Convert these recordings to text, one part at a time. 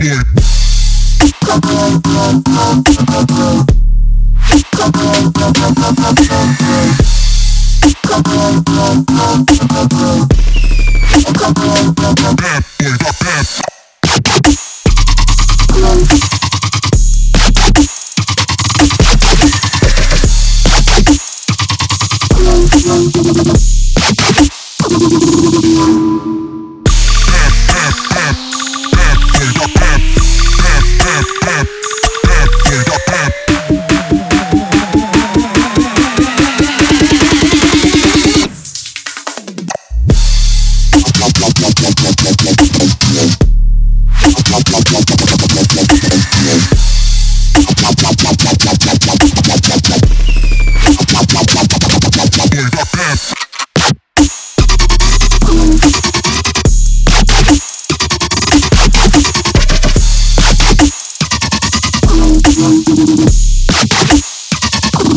Yeah. Yeah.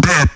Bam.